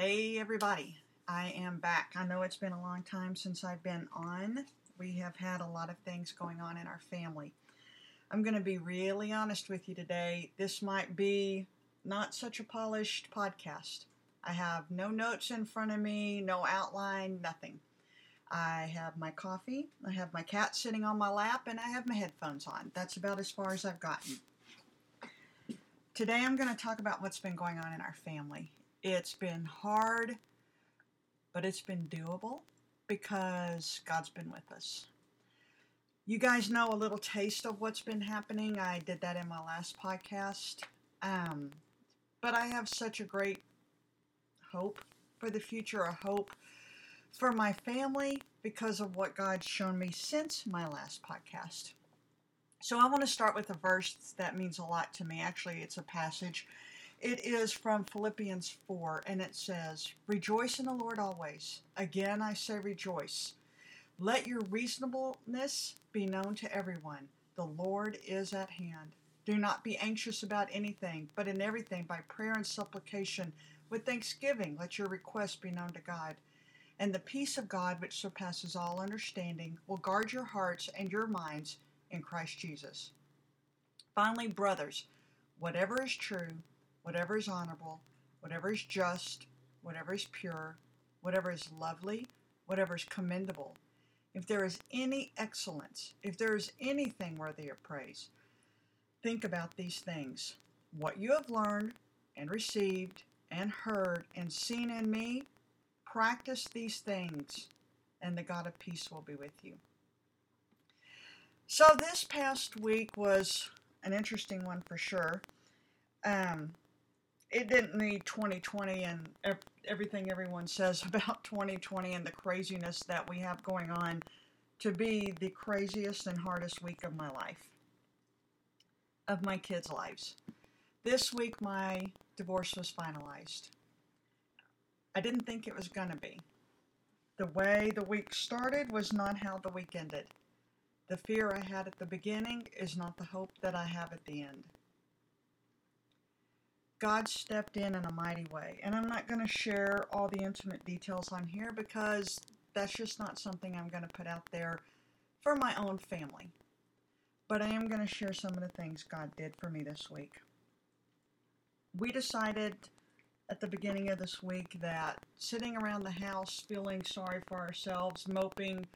Hey, everybody. I am back. I know it's been a long time since I've been on. We have had a lot of things going on in our family. I'm going to be really honest with you today. This might be not such a polished podcast. I have no notes in front of me, no outline, nothing. I have my coffee, I have my cat sitting on my lap, and I have my headphones on. That's about as far as I've gotten. Today I'm going to talk about what's been going on in our family. It's been hard, but it's been doable because God's been with us. You guys know a little taste of what's been happening. I did that in my last podcast. Um, but I have such a great hope for the future, a hope for my family because of what God's shown me since my last podcast. So I want to start with a verse that means a lot to me. Actually, it's a passage. It is from Philippians 4, and it says, Rejoice in the Lord always. Again, I say rejoice. Let your reasonableness be known to everyone. The Lord is at hand. Do not be anxious about anything, but in everything, by prayer and supplication, with thanksgiving, let your requests be known to God. And the peace of God, which surpasses all understanding, will guard your hearts and your minds in Christ Jesus. Finally, brothers, whatever is true, whatever is honorable, whatever is just, whatever is pure, whatever is lovely, whatever is commendable, if there is any excellence, if there is anything worthy of praise, think about these things. What you have learned and received and heard and seen in me, practice these things, and the God of peace will be with you. So, this past week was an interesting one for sure. Um, it didn't need 2020 and everything everyone says about 2020 and the craziness that we have going on to be the craziest and hardest week of my life, of my kids' lives. This week, my divorce was finalized. I didn't think it was going to be. The way the week started was not how the week ended. The fear I had at the beginning is not the hope that I have at the end. God stepped in in a mighty way. And I'm not going to share all the intimate details on here because that's just not something I'm going to put out there for my own family. But I am going to share some of the things God did for me this week. We decided at the beginning of this week that sitting around the house feeling sorry for ourselves, moping,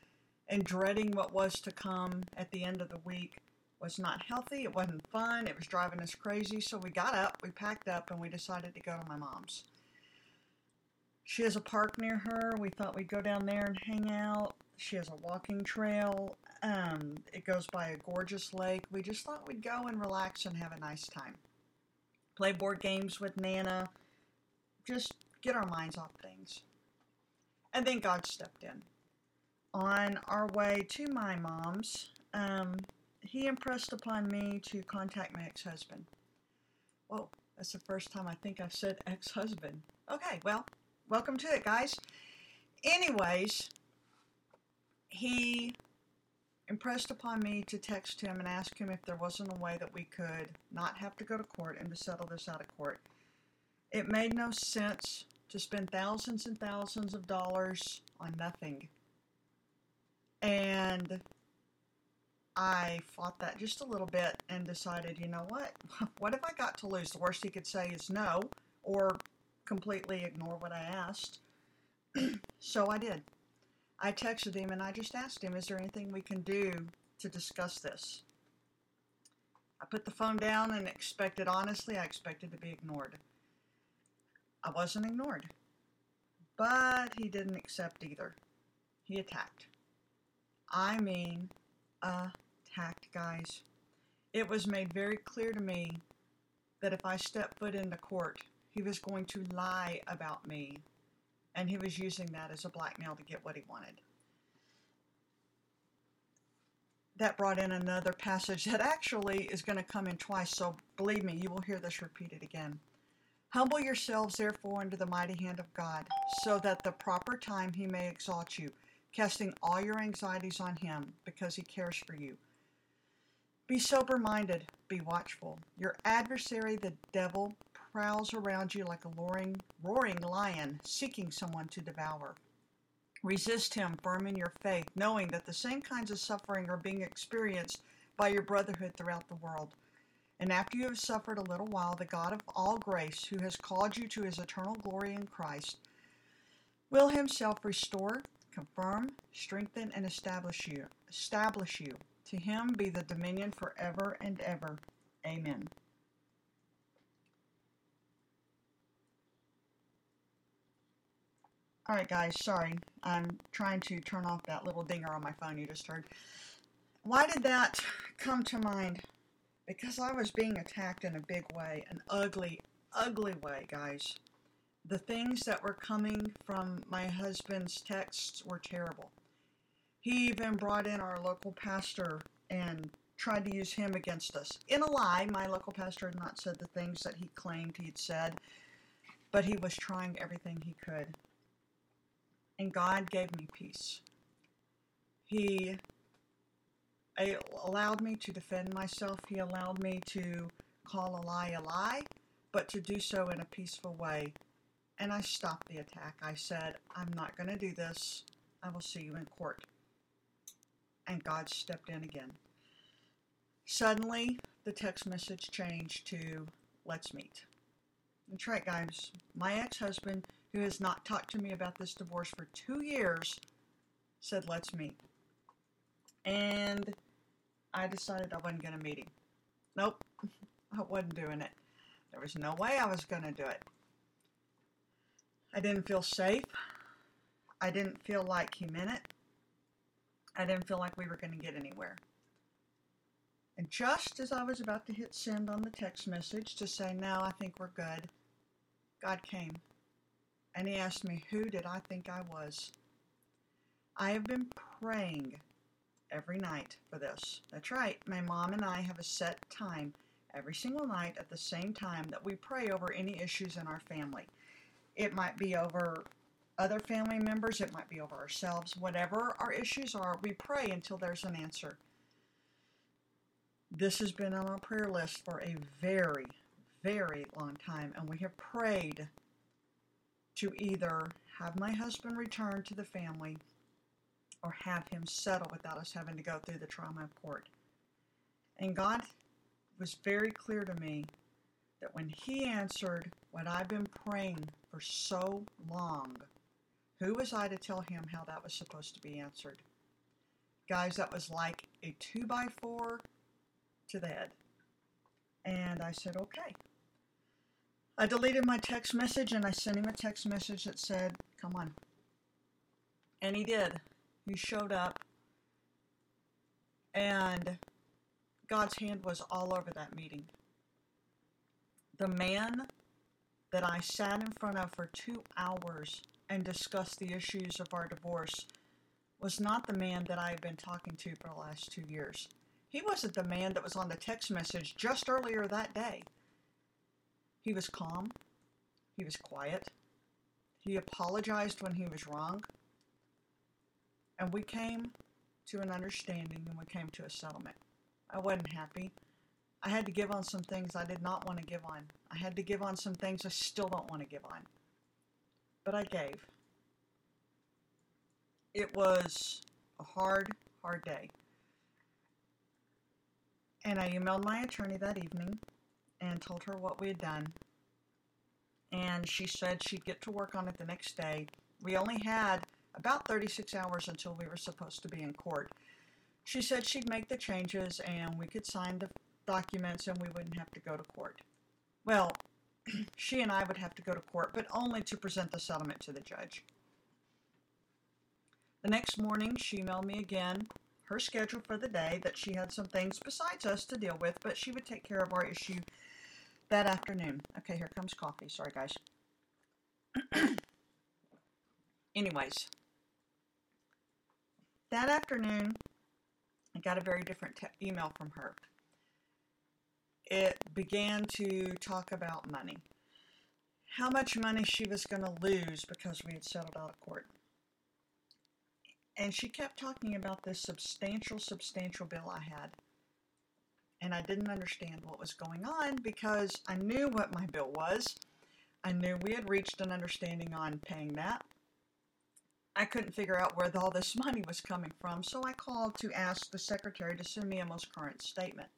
and dreading what was to come at the end of the week was not healthy. It wasn't fun. It was driving us crazy. So we got up, we packed up, and we decided to go to my mom's. She has a park near her. We thought we'd go down there and hang out. She has a walking trail. Um, it goes by a gorgeous lake. We just thought we'd go and relax and have a nice time. Play board games with Nana. Just get our minds off things. And then God stepped in. On our way to my mom's, um, he impressed upon me to contact my ex husband. Whoa, that's the first time I think I've said ex husband. Okay, well, welcome to it, guys. Anyways, he impressed upon me to text him and ask him if there wasn't a way that we could not have to go to court and to settle this out of court. It made no sense to spend thousands and thousands of dollars on nothing. And I fought that just a little bit and decided, you know what? What have I got to lose? The worst he could say is no or completely ignore what I asked. so I did. I texted him and I just asked him, is there anything we can do to discuss this? I put the phone down and expected, honestly, I expected to be ignored. I wasn't ignored. But he didn't accept either. He attacked. I mean, attacked, guys. It was made very clear to me that if I stepped foot into court, he was going to lie about me, and he was using that as a blackmail to get what he wanted. That brought in another passage that actually is going to come in twice, so believe me, you will hear this repeated again. Humble yourselves, therefore, under the mighty hand of God, so that the proper time he may exalt you casting all your anxieties on Him because He cares for you. Be sober minded, be watchful. Your adversary, the devil, prowls around you like a roaring, roaring lion seeking someone to devour. Resist him firm in your faith, knowing that the same kinds of suffering are being experienced by your brotherhood throughout the world. And after you have suffered a little while, the God of all grace, who has called you to his eternal glory in Christ, will himself restore, confirm, strengthen, and establish you. Establish you. To him be the dominion forever and ever. Amen. All right, guys, sorry. I'm trying to turn off that little dinger on my phone you just heard. Why did that come to mind? Because I was being attacked in a big way, an ugly, ugly way, guys. The things that were coming from my husband's texts were terrible. He even brought in our local pastor and tried to use him against us. In a lie, my local pastor had not said the things that he claimed he'd said, but he was trying everything he could. And God gave me peace. He allowed me to defend myself. He allowed me to call a lie a lie, but to do so in a peaceful way. And I stopped the attack. I said, I'm not going to do this. I will see you in court. And God stepped in again. Suddenly, the text message changed to, let's meet. That's right, guys. My ex husband, who has not talked to me about this divorce for two years, said, let's meet. And I decided I wasn't going to meet him. Nope, I wasn't doing it. There was no way I was going to do it. I didn't feel safe. I didn't feel like he meant it. I didn't feel like we were going to get anywhere. And just as I was about to hit send on the text message to say, now I think we're good, God came. And he asked me, who did I think I was? I have been praying every night for this. That's right, my mom and I have a set time every single night at the same time that we pray over any issues in our family. It might be over other family members, it might be over ourselves. Whatever our issues are, we pray until there's an answer. This has been on our prayer list for a very, very long time, and we have prayed to either have my husband return to the family or have him settle without us having to go through the trauma court. And God was very clear to me that when He answered what I've been praying for so long, who was I to tell Him how that was supposed to be answered? Guys, that was like a two by four to the head. And I said, okay. I deleted my text message and I sent him a text message that said, come on. And he did. He showed up. And God's hand was all over that meeting. The man that I sat in front of for two hours and discussed the issues of our divorce was not the man that I had been talking to for the last two years. He wasn't the man that was on the text message just earlier that day. He was calm. He was quiet. He apologized when he was wrong. And we came to an understanding and we came to a settlement. I wasn't happy. I had to give on some things I did not want to give on. I had to give on some things I still don't want to give on. But I gave. It was a hard, hard day. And I emailed my attorney that evening and told her what we had done. And she said she'd get to work on it the next day. We only had about 36 hours until we were supposed to be in court. She said she'd make the changes and we could sign the documents and we wouldn't have to go to court. Well, she and I would have to go to court, but only to present the settlement to the judge. The next morning, she emailed me again her schedule for the day, that she had some things besides us to deal with, but she would take care of our issue that afternoon. Okay, here comes coffee. Sorry, guys. Anyways, that afternoon, I got a very different te- email from her. It began to talk about money. How much money she was going to lose because we had settled out of court. And she kept talking about this substantial, substantial bill I had. and I didn't understand what was going on because I knew what my bill was. I knew we had reached an understanding on paying that. I couldn't figure out where all this money was coming from, so I called to ask the secretary to send me a most current statement.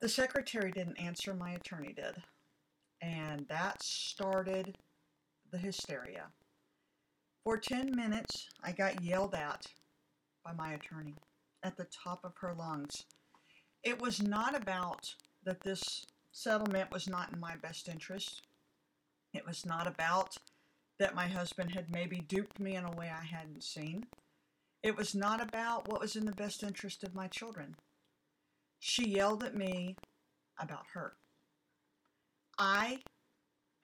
The secretary didn't answer, my attorney did. And that started the hysteria. For 10 minutes, I got yelled at by my attorney at the top of her lungs. It was not about that this settlement was not in my best interest. It was not about that my husband had maybe duped me in a way I hadn't seen. It was not about what was in the best interest of my children. She yelled at me about her. I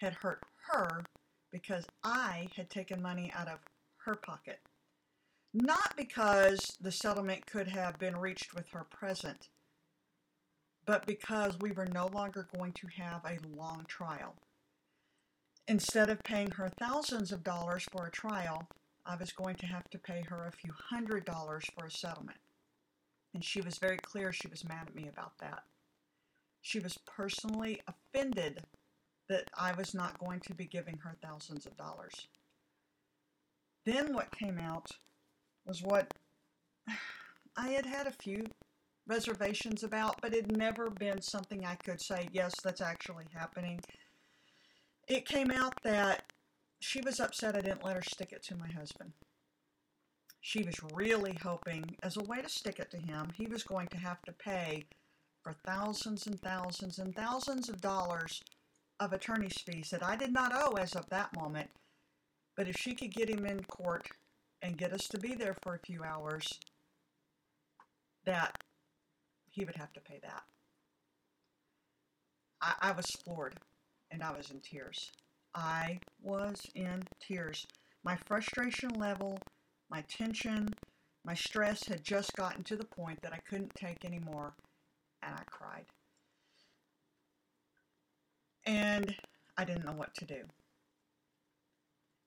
had hurt her because I had taken money out of her pocket. Not because the settlement could have been reached with her present, but because we were no longer going to have a long trial. Instead of paying her thousands of dollars for a trial, I was going to have to pay her a few hundred dollars for a settlement. And she was very clear she was mad at me about that. She was personally offended that I was not going to be giving her thousands of dollars. Then what came out was what I had had a few reservations about, but it had never been something I could say, yes, that's actually happening it came out that she was upset I didn't let her stick it to my husband. She was really hoping, as a way to stick it to him, he was going to have to pay for thousands and thousands and thousands of dollars of attorney's fees that I did not owe as of that moment. But if she could get him in court and get us to be there for a few hours, that he would have to pay that. I, I was floored and I was in tears. I was in tears. My frustration level, my tension, my stress had just gotten to the point that I couldn't take anymore, and I cried. And I didn't know what to do.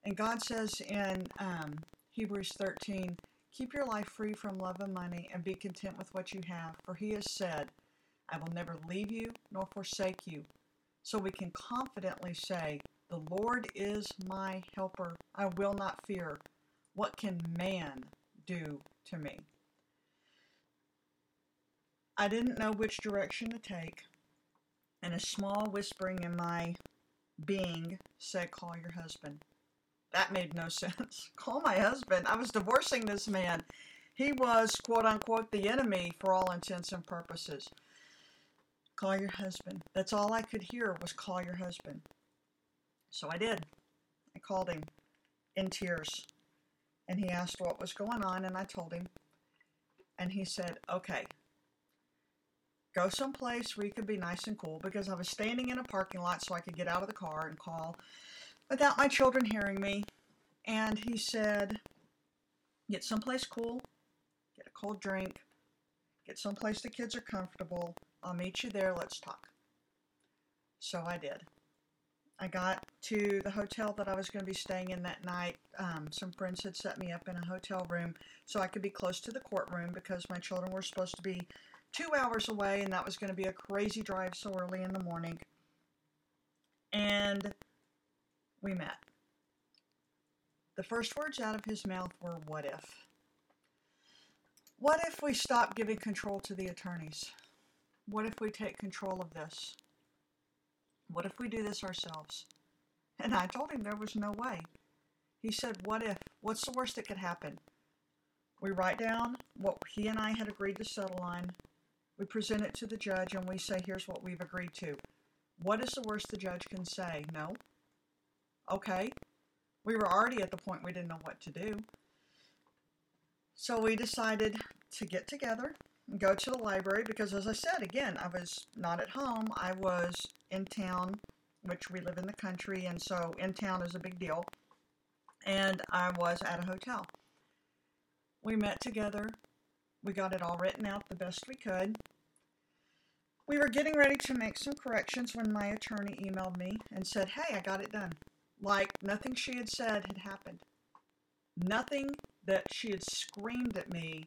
And God says in um, Hebrews 13, Keep your life free from love of money and be content with what you have, for He has said, I will never leave you nor forsake you so we can confidently say, The Lord is my helper. I will not fear. What can man do to me? I didn't know which direction to take, and a small whispering in my being said, Call your husband. That made no sense. Call my husband. I was divorcing this man. He was, quote unquote, the enemy for all intents and purposes. Call your husband. That's all I could hear was call your husband. So I did. I called him in tears. And he asked what was going on, and I told him. And he said, okay, go someplace where you could be nice and cool because I was standing in a parking lot so I could get out of the car and call without my children hearing me. And he said, get someplace cool, get a cold drink, get someplace the kids are comfortable, I'll meet you there. Let's talk. So I did. I got to the hotel that I was going to be staying in that night. Um, some friends had set me up in a hotel room so I could be close to the courtroom because my children were supposed to be two hours away, and that was going to be a crazy drive so early in the morning. And we met. The first words out of his mouth were, What if? What if we stop giving control to the attorneys? What if we take control of this? What if we do this ourselves? And I told him there was no way. He said, What if? What's the worst that could happen? We write down what he and I had agreed to settle on. We present it to the judge and we say, Here's what we've agreed to. What is the worst the judge can say? No. Okay. We were already at the point we didn't know what to do. So we decided to get together go to the library because, as I said, again, I was not at home. I was in town, which we live in the country, and so in town is a big deal. And I was at a hotel. We met together. We got it all written out the best we could. We were getting ready to make some corrections when my attorney emailed me and said, Hey, I got it done. Like nothing she had said had happened. Nothing that she had screamed at me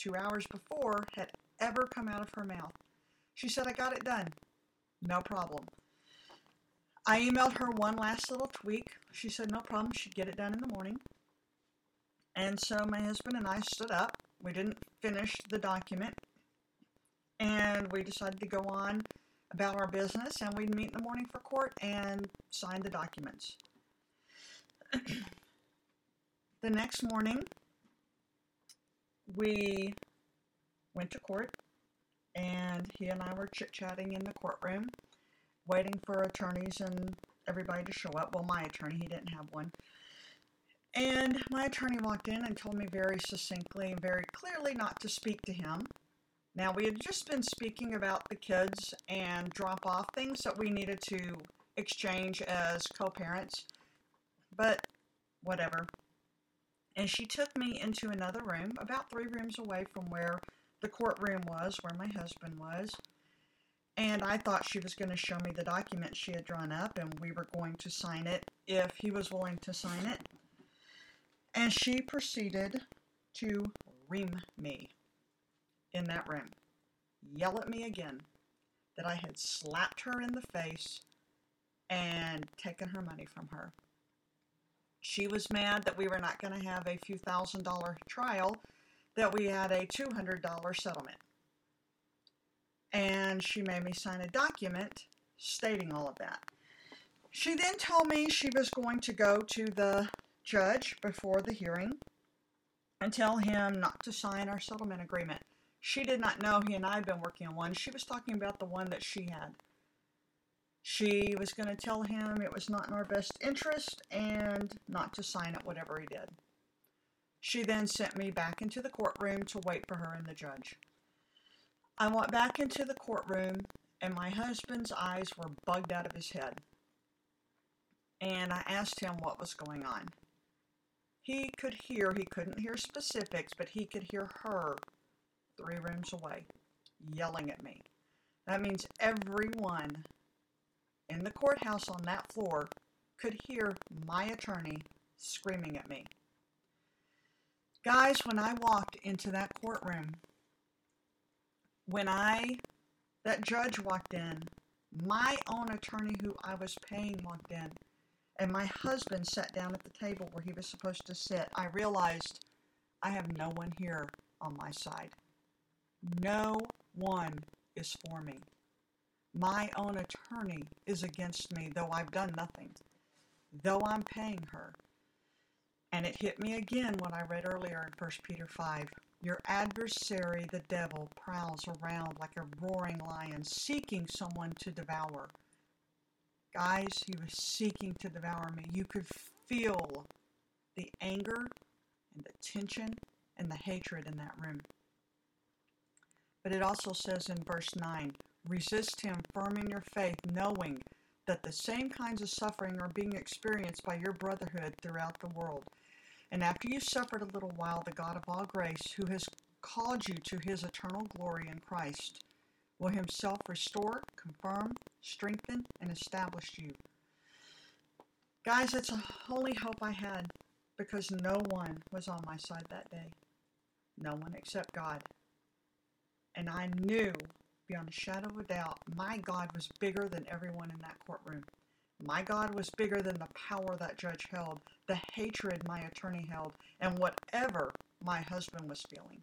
two hours before had ever come out of her mouth. She said, I got it done. No problem. I emailed her one last little tweak. She said, no problem. She'd get it done in the morning. And so my husband and I stood up. We didn't finish the document. And we decided to go on about our business and we'd meet in the morning for court and sign the documents. the next morning, we went to court and he and I were chit chatting in the courtroom, waiting for attorneys and everybody to show up. Well, my attorney, he didn't have one. And my attorney walked in and told me very succinctly and very clearly not to speak to him. Now, we had just been speaking about the kids and drop off things that we needed to exchange as co parents, but whatever. And she took me into another room, about three rooms away from where the courtroom was, where my husband was. And I thought she was going to show me the document she had drawn up, and we were going to sign it if he was willing to sign it. And she proceeded to ream me in that room, yell at me again that I had slapped her in the face and taken her money from her. She was mad that we were not going to have a few thousand dollar trial, that we had a $200 settlement. And she made me sign a document stating all of that. She then told me she was going to go to the judge before the hearing and tell him not to sign our settlement agreement. She did not know he and I had been working on one. She was talking about the one that she had. She was going to tell him it was not in our best interest and not to sign it, whatever he did. She then sent me back into the courtroom to wait for her and the judge. I went back into the courtroom, and my husband's eyes were bugged out of his head. And I asked him what was going on. He could hear, he couldn't hear specifics, but he could hear her three rooms away yelling at me. That means everyone in the courthouse on that floor could hear my attorney screaming at me. Guys, when I walked into that courtroom, when I, that judge walked in, my own attorney who I was paying walked in, and my husband sat down at the table where he was supposed to sit, I realized I have no one here on my side. No one is for me. My own attorney is against me, though I've done nothing, though I'm paying her. And it hit me again when I read earlier in 1 Peter 5. Your adversary, the devil, prowls around like a roaring lion, seeking someone to devour. Guys, he was seeking to devour me. You could feel the anger and the tension and the hatred in that room. But it also says in verse 9 resist him firm in your faith, knowing that the same kinds of suffering are being experienced by your brotherhood throughout the world. And after you've suffered a little while, the God of all grace, who has called you to his eternal glory in Christ, will himself restore, confirm, strengthen, and establish you. Guys, it's a only hope I had because no one was on my side that day. No one except God. And I knew beyond a shadow of a doubt my God was bigger than everyone in that courtroom. My God was bigger than the power that judge held, the hatred my attorney held, and whatever my husband was feeling.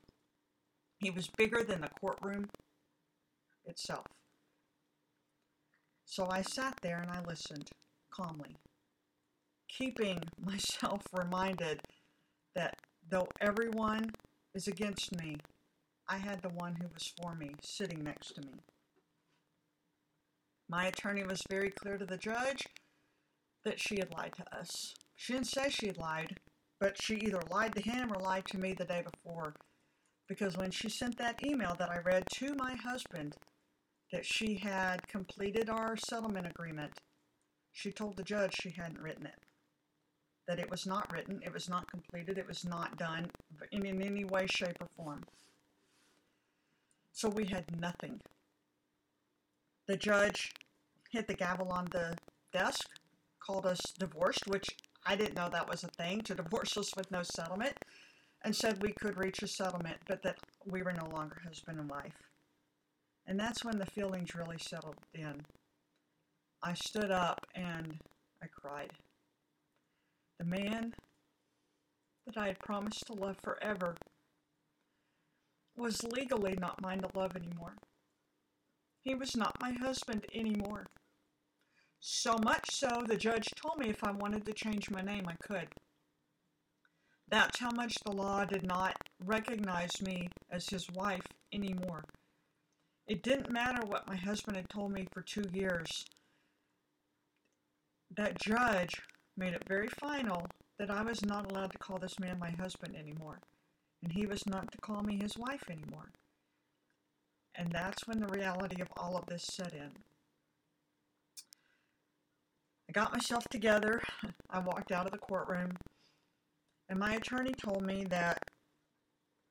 He was bigger than the courtroom itself. So I sat there and I listened calmly, keeping myself reminded that though everyone is against me, I had the one who was for me sitting next to me. My attorney was very clear to the judge that she had lied to us. She didn't say she had lied, but she either lied to him or lied to me the day before. Because when she sent that email that I read to my husband that she had completed our settlement agreement, she told the judge she hadn't written it. That it was not written, it was not completed, it was not done in, in any way, shape, or form. So we had nothing. The judge hit the gavel on the desk, called us divorced, which I didn't know that was a thing to divorce us with no settlement, and said we could reach a settlement, but that we were no longer husband and wife. And that's when the feelings really settled in. I stood up and I cried. The man that I had promised to love forever was legally not mine to love anymore. He was not my husband anymore. So much so, the judge told me if I wanted to change my name, I could. That's how much the law did not recognize me as his wife anymore. It didn't matter what my husband had told me for two years. That judge made it very final that I was not allowed to call this man my husband anymore, and he was not to call me his wife anymore. And that's when the reality of all of this set in. I got myself together. I walked out of the courtroom. And my attorney told me that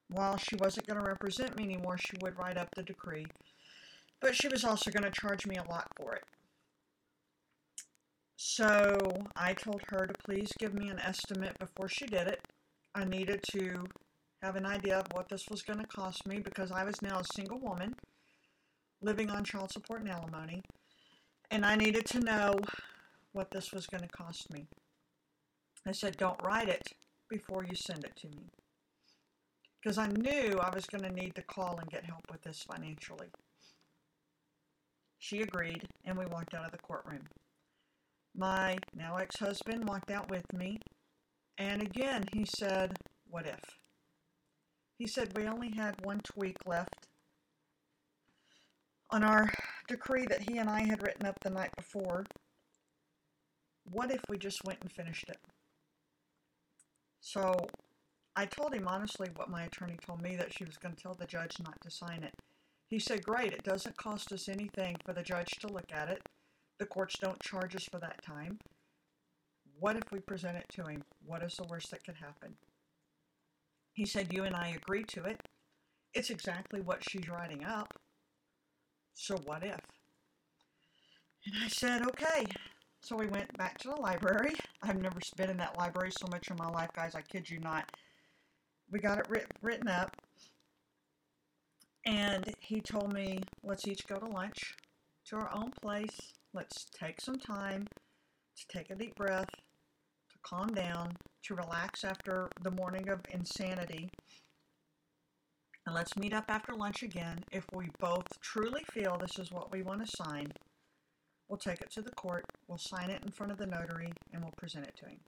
while she wasn't going to represent me anymore, she would write up the decree. But she was also going to charge me a lot for it. So I told her to please give me an estimate before she did it. I needed to have an idea of what this was going to cost me because I was now a single woman living on child support and alimony. And I needed to know what this was going to cost me. I said, don't write it before you send it to me. Because I knew I was going to need to call and get help with this financially. She agreed, and we walked out of the courtroom. My now ex husband walked out with me, and again he said, What if? He said we only had one tweak left on our decree that he and I had written up the night before. What if we just went and finished it? So I told him honestly what my attorney told me that she was going to tell the judge not to sign it. He said, Great, it doesn't cost us anything for the judge to look at it. The courts don't charge us for that time. What if we present it to him? What is the worst that could happen? He said, You and I agree to it. It's exactly what she's writing up. So what if? And I said, Okay. So we went back to the library. I've never been in that library so much in my life, guys. I kid you not. We got it writ- written up. And he told me, let's each go to lunch to our own place. Let's take some time to take a deep breath, calm down, to relax after the morning of insanity. And let's meet up after lunch again. If we both truly feel this is what we want to sign, We'll take it to the court, we'll sign it in front of the notary, and we'll present it to him.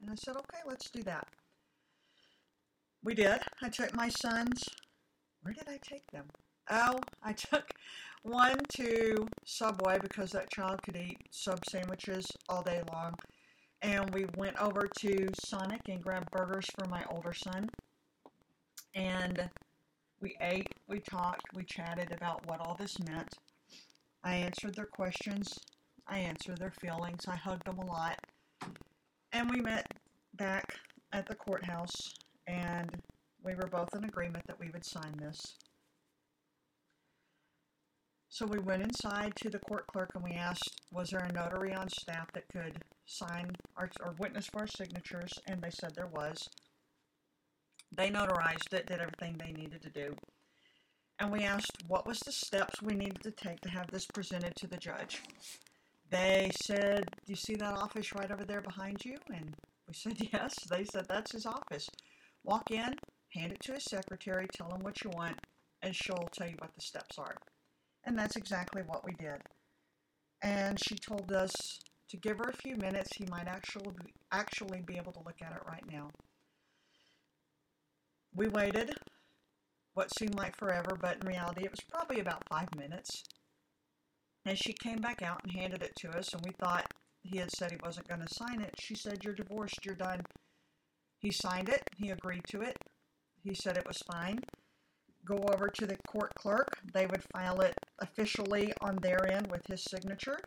And I said, okay, let's do that. We did. I took my sons. Where did I take them? Oh, I took one to Subway because that child could eat sub sandwiches all day long. And we went over to Sonic and grabbed burgers for my older son. And we ate, we talked, we chatted about what all this meant. I answered their questions. I answered their feelings. I hugged them a lot. And we met back at the courthouse, and we were both in agreement that we would sign this. So we went inside to the court clerk and we asked, was there a notary on staff that could sign our, or witness for our signatures? And they said there was. They notarized it, did everything they needed to do and we asked what was the steps we needed to take to have this presented to the judge. They said, Do you see that office right over there behind you? And we said, Yes. They said, That's his office. Walk in, hand it to his secretary, tell him what you want, and she'll tell you what the steps are. And that's exactly what we did. And she told us to give her a few minutes. He might actually actually be able to look at it right now. We waited what seemed like forever, but in reality it was probably about five minutes. And she came back out and handed it to us, and we thought he had said he wasn't going to sign it. She said, You're divorced, you're done. He signed it, he agreed to it. He said it was fine. Go over to the court clerk, they would file it officially on their end with his signature,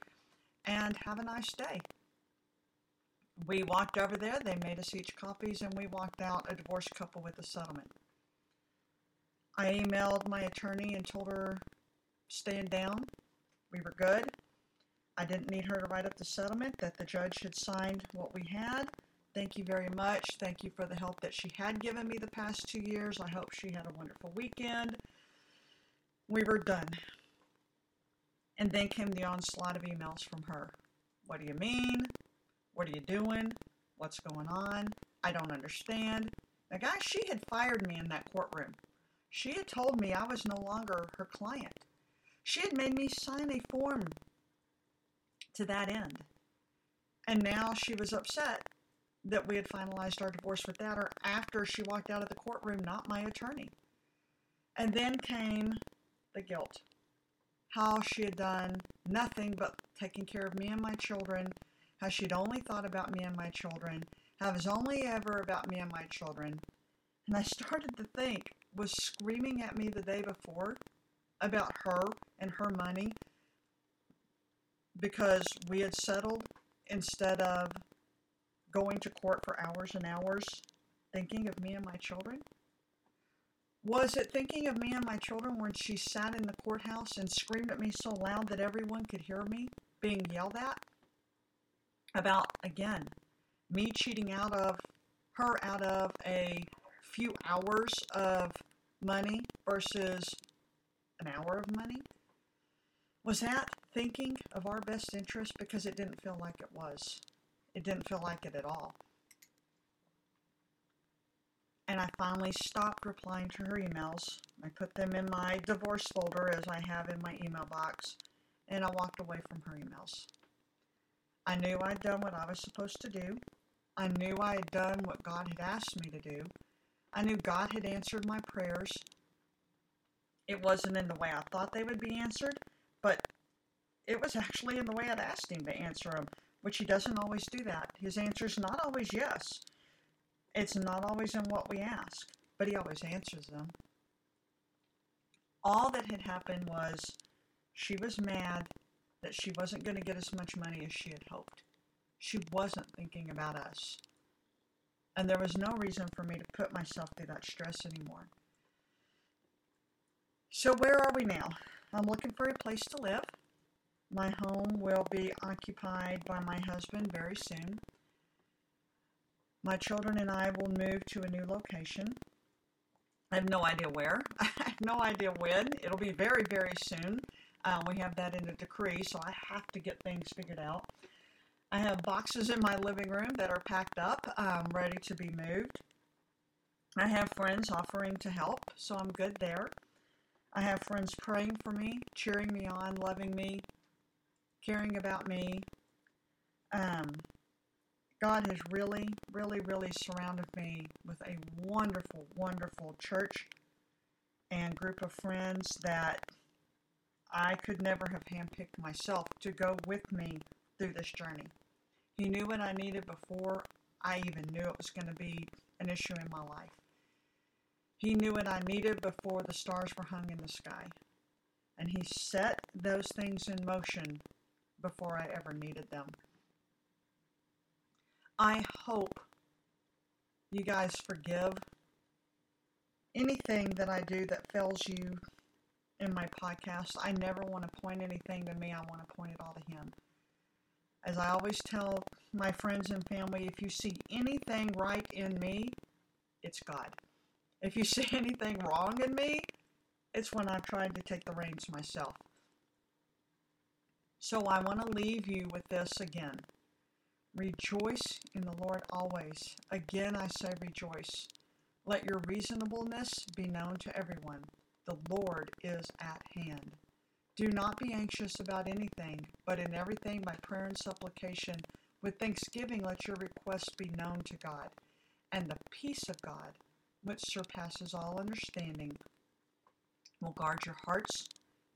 and have a nice day. We walked over there, they made us each copies, and we walked out a divorced couple with a settlement. I emailed my attorney and told her stand down. We were good. I didn't need her to write up the settlement, that the judge had signed what we had. Thank you very much. Thank you for the help that she had given me the past two years. I hope she had a wonderful weekend. We were done. And then came the onslaught of emails from her. What do you mean? What are you doing? What's going on? I don't understand. Now, guys, she had fired me in that courtroom. She had told me I was no longer her client. She had made me sign a form to that end. And now she was upset that we had finalized our divorce without her after she walked out of the courtroom, not my attorney. And then came the guilt. How she had done nothing but taking care of me and my children, how she'd only thought about me and my children, how it was only ever about me and my children. And I started to think, was screaming at me the day before about her and her money because we had settled instead of going to court for hours and hours thinking of me and my children? Was it thinking of me and my children when she sat in the courthouse and screamed at me so loud that everyone could hear me being yelled at? About, again, me cheating out of her out of a few hours of money versus an hour of money? Was that thinking of our best interest because it didn't feel like it was? It didn't feel like it at all. And I finally stopped replying to her emails. I put them in my divorce folder as I have in my email box, and I walked away from her emails. I knew I'd done what I was supposed to do. I knew I had done what God had asked me to do. I knew God had answered my prayers. It wasn't in the way I thought they would be answered, but it was actually in the way I'd asked Him to answer them, which He doesn't always do that. His answer is not always yes. It's not always in what we ask, but He always answers them. All that had happened was she was mad that she wasn't going to get as much money as she had hoped. She wasn't thinking about us. And there was no reason for me to put myself through that stress anymore. So, where are we now? I'm looking for a place to live. My home will be occupied by my husband very soon. My children and I will move to a new location. I have no idea where. I have no idea when. It'll be very, very soon. Uh, we have that in a decree, so I have to get things figured out. I have boxes in my living room that are packed up, um, ready to be moved. I have friends offering to help, so I'm good there. I have friends praying for me, cheering me on, loving me, caring about me. Um, God has really, really, really surrounded me with a wonderful, wonderful church and group of friends that I could never have handpicked myself to go with me through this journey. He knew what I needed before I even knew it was going to be an issue in my life. He knew what I needed before the stars were hung in the sky. And He set those things in motion before I ever needed them. I hope you guys forgive anything that I do that fails you in my podcast. I never want to point anything to me, I want to point it all to Him. As I always tell my friends and family, if you see anything right in me, it's God. If you see anything wrong in me, it's when I've tried to take the reins myself. So I want to leave you with this again. Rejoice in the Lord always. Again, I say rejoice. Let your reasonableness be known to everyone. The Lord is at hand. Do not be anxious about anything, but in everything by prayer and supplication, with thanksgiving let your requests be known to God. And the peace of God, which surpasses all understanding, will guard your hearts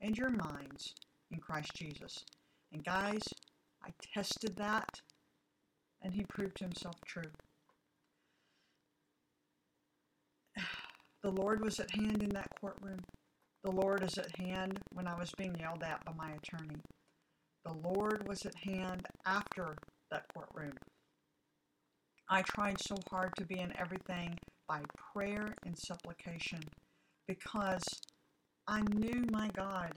and your minds in Christ Jesus. And guys, I tested that, and he proved himself true. The Lord was at hand in that courtroom. The Lord is at hand when I was being yelled at by my attorney. The Lord was at hand after that courtroom. I tried so hard to be in everything by prayer and supplication because I knew my God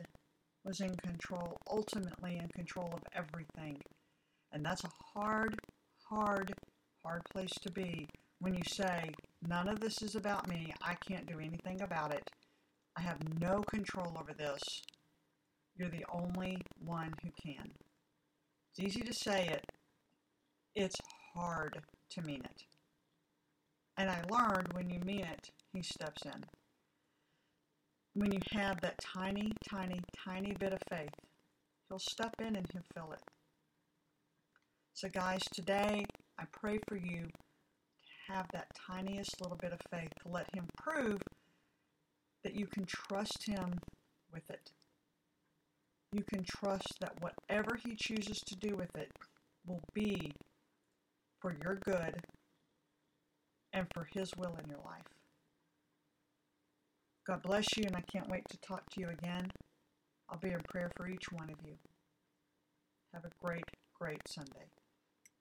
was in control, ultimately in control of everything. And that's a hard, hard, hard place to be when you say, None of this is about me, I can't do anything about it. I have no control over this. You're the only one who can. It's easy to say it, it's hard to mean it. And I learned when you mean it, He steps in. When you have that tiny, tiny, tiny bit of faith, He'll step in and He'll fill it. So, guys, today I pray for you to have that tiniest little bit of faith to let Him prove that you can trust Him with it. You can trust that whatever He chooses to do with it will be for your good and for His will in your life. God bless you, and I can't wait to talk to you again. I'll be in prayer for each one of you. Have a great, great Sunday.